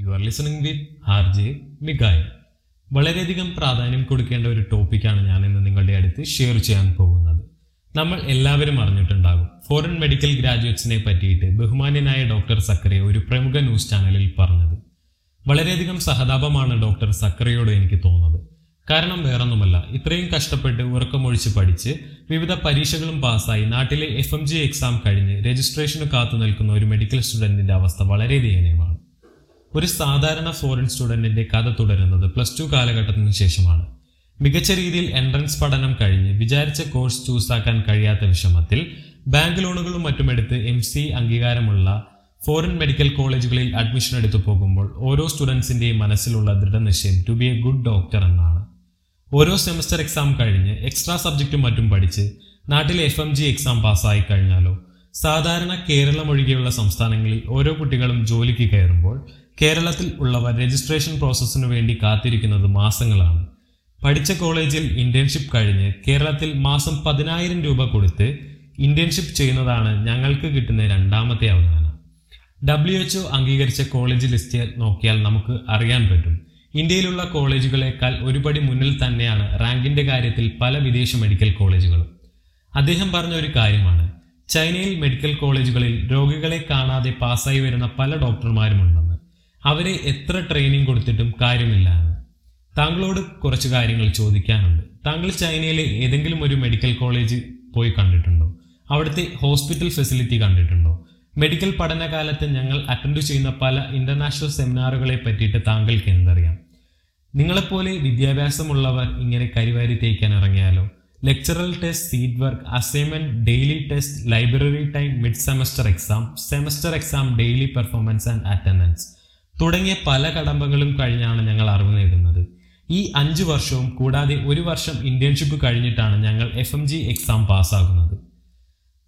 You are listening with R J മിഗായ വളരെയധികം പ്രാധാന്യം കൊടുക്കേണ്ട ഒരു ടോപ്പിക്കാണ് ഞാൻ ഇന്ന് നിങ്ങളുടെ അടുത്ത് ഷെയർ ചെയ്യാൻ പോകുന്നത്. നമ്മൾ എല്ലാവരും അറിഞ്ഞിട്ടുണ്ടാകും. ഫോറിൻ മെഡിക്കൽ ഗ്രാജുവേറ്റ്സിനെ പറ്റിയിട്ട് ബഹുമാന്യനായ ഡോക്ടർ സക്കറെ ഒരു പ്രമുഖ ന്യൂസ് ചാനലിൽ പറഞ്ഞത്. വളരെയധികം സഹതാപമാണ് ഡോക്ടർ സക്കറിയോട് എനിക്ക് തോന്നുന്നത്. കാരണം വേറൊന്നുമല്ല ഇത്രയും കഷ്ടപ്പെട്ട് ഉറക്കമൊഴിച്ച് പഠിച്ച് വിവിധ പരീക്ഷകളും പാസ്സായി നാട്ടിലെ എഫ് എം ജി എക്സാം കഴിഞ്ഞ് രജിസ്ട്രേഷന് കാത്തു നിൽക്കുന്ന ഒരു മെഡിക്കൽ സ്റ്റുഡന്റിന്റെ അവസ്ഥ വളരെ ദയനീയമാണ് ഒരു സാധാരണ ഫോറിൻ സ്റ്റുഡന്റിന്റെ കഥ തുടരുന്നത് പ്ലസ് ടു കാലഘട്ടത്തിന് ശേഷമാണ്. മികച്ച രീതിയിൽ എൻട്രൻസ് പഠനം കഴിഞ്ഞ് വിചാരിച്ച കോഴ്സ് ചൂസാക്കാൻ കഴിയാത്ത വിഷമത്തിൽ ബാങ്ക് ലോണുകളും മറ്റുമെടുത്ത് എം സി അംഗീകാരമുള്ള ഫോറിൻ മെഡിക്കൽ കോളേജുകളിൽ അഡ്മിഷൻ എടുത്തു പോകുമ്പോൾ ഓരോ സ്റ്റുഡൻസിന്റെയും മനസ്സിലുള്ള ദൃഢനിശ്ചയം to be a good doctor എന്നാണ്. ഓരോ സെമസ്റ്റർ എക്സാം കഴിഞ്ഞ് എക്സ്ട്രാ സബ്ജക്റ്റും മറ്റും പഠിച്ച് നാട്ടിലെ എഫ് എം ജി എക്സാം പാസ്സായി കഴിഞ്ഞാലോ സാധാരണ കേരളം ഒഴികെയുള്ള സംസ്ഥാനങ്ങളിൽ ഓരോ കുട്ടികളും ജോലിക്ക് കയറുമ്പോൾ കേരളത്തിൽ ഉള്ളവർ രജിസ്ട്രേഷൻ പ്രോസസ്സിനു വേണ്ടി കാത്തിരിക്കുന്നത് മാസങ്ങളാണ്. പഠിച്ച കോളേജിൽ ഇന്റേൺഷിപ്പ് കഴിഞ്ഞ് കേരളത്തിൽ മാസം പതിനായിരം രൂപ കൊടുത്ത് ഇന്റേൺഷിപ്പ് ചെയ്യുന്നതാണ് ഞങ്ങൾക്ക് കിട്ടുന്ന രണ്ടാമത്തെ അവഗണന. ഡബ്ല്യു എച്ച്ഒ അംഗീകരിച്ച കോളേജ് ലിസ്റ്റ് നോക്കിയാൽ നമുക്ക് അറിയാൻ പറ്റും. ഇന്ത്യയിലുള്ള കോളേജുകളെക്കാൾ ഒരുപടി മുന്നിൽ തന്നെയാണ് റാങ്കിന്റെ കാര്യത്തിൽ പല വിദേശ മെഡിക്കൽ കോളേജുകളും. അദ്ദേഹം പറഞ്ഞ ഒരു കാര്യമാണ് ചൈനയിൽ മെഡിക്കൽ കോളേജുകളിൽ രോഗികളെ കാണാതെ പാസ്സായി വരുന്ന പല ഡോക്ടർമാരുമുണ്ടെന്ന്. അവരെ എത്ര ട്രെയിനിങ് കൊടുത്തിട്ടും കാര്യമില്ല എന്ന്. താങ്കളോട് കുറച്ച് കാര്യങ്ങൾ ചോദിക്കാനുണ്ട്. താങ്കൾ ചൈനയിലെ ഏതെങ്കിലും ഒരു മെഡിക്കൽ കോളേജ് പോയി കണ്ടിട്ടുണ്ടോ? അവിടുത്തെ ഹോസ്പിറ്റൽ ഫെസിലിറ്റി കണ്ടിട്ടുണ്ടോ? മെഡിക്കൽ പഠനകാലത്ത് ഞങ്ങൾ അറ്റൻഡ് ചെയ്യുന്ന പല ഇന്റർനാഷണൽ സെമിനാറുകളെ പറ്റിയിട്ട് താങ്കൾക്ക് എന്തറിയാം? നിങ്ങളെപ്പോലെ വിദ്യാഭ്യാസമുള്ളവർ ഇങ്ങനെ കരിവാരി തേക്കാൻ ഇറങ്ങിയാലോ? Lecture test seat work assignment daily test library time mid semester exam semester exam daily performance and attendance തുടങ്ങിയ പല കടമ്പകളും കഴിഞ്ഞാണ് ഞങ്ങൾ അറിവ് നേടുന്നത്. ഈ അഞ്ച് വർഷവും കൂടാതെ ഒരു വർഷം ഇന്റേൺഷിപ്പ് കഴിഞ്ഞിട്ടാണ് ഞങ്ങൾ എഫ് എം ജി എക്സാം പാസ്സാകുന്നത്.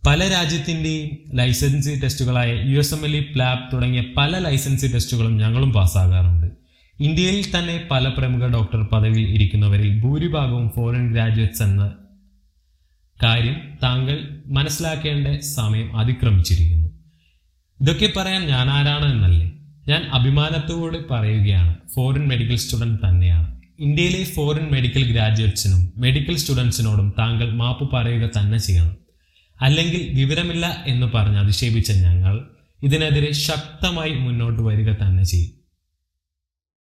പല രാജ്യത്തിന്റെയും licensee ടെസ്റ്റുകളായ U S M L E PLAB തുടങ്ങിയ പല ലൈസൻസി ടെസ്റ്റുകളും ഞങ്ങളും പാസ്സാകാറുണ്ട്. ഇന്ത്യയിൽ തന്നെ പല പ്രമുഖ ഡോക്ടർ പദവിയിൽ ഇരിക്കുന്നവരിൽ ഭൂരിഭാഗവും ഫോറിൻ ഗ്രാജുവേറ്റ്സ് എന്ന കാര്യം താങ്കൾ മനസ്സിലാക്കേണ്ട സമയം അതിക്രമിച്ചിരിക്കുന്നു. ഇതൊക്കെ പറയാൻ ഞാൻ ആരാണ് എന്നല്ലേ? ഞാൻ അഭിമാനത്തോടെ പറയുകയാണ്. ഫോറിൻ മെഡിക്കൽ സ്റ്റുഡന്റ് തന്നെയാണ്. ഇന്ത്യയിലെ ഫോറിൻ മെഡിക്കൽ ഗ്രാജുവേറ്റ്സിനും മെഡിക്കൽ സ്റ്റുഡൻസിനോടും താങ്കൾ മാപ്പ് പറയുക തന്നെ ചെയ്യണം. അല്ലെങ്കിൽ വിവരമില്ല എന്ന് പറഞ്ഞ് അധിക്ഷേപിച്ച ഞങ്ങൾ ഇതിനെതിരെ ശക്തമായി മുന്നോട്ട് വരിക തന്നെ ചെയ്യും.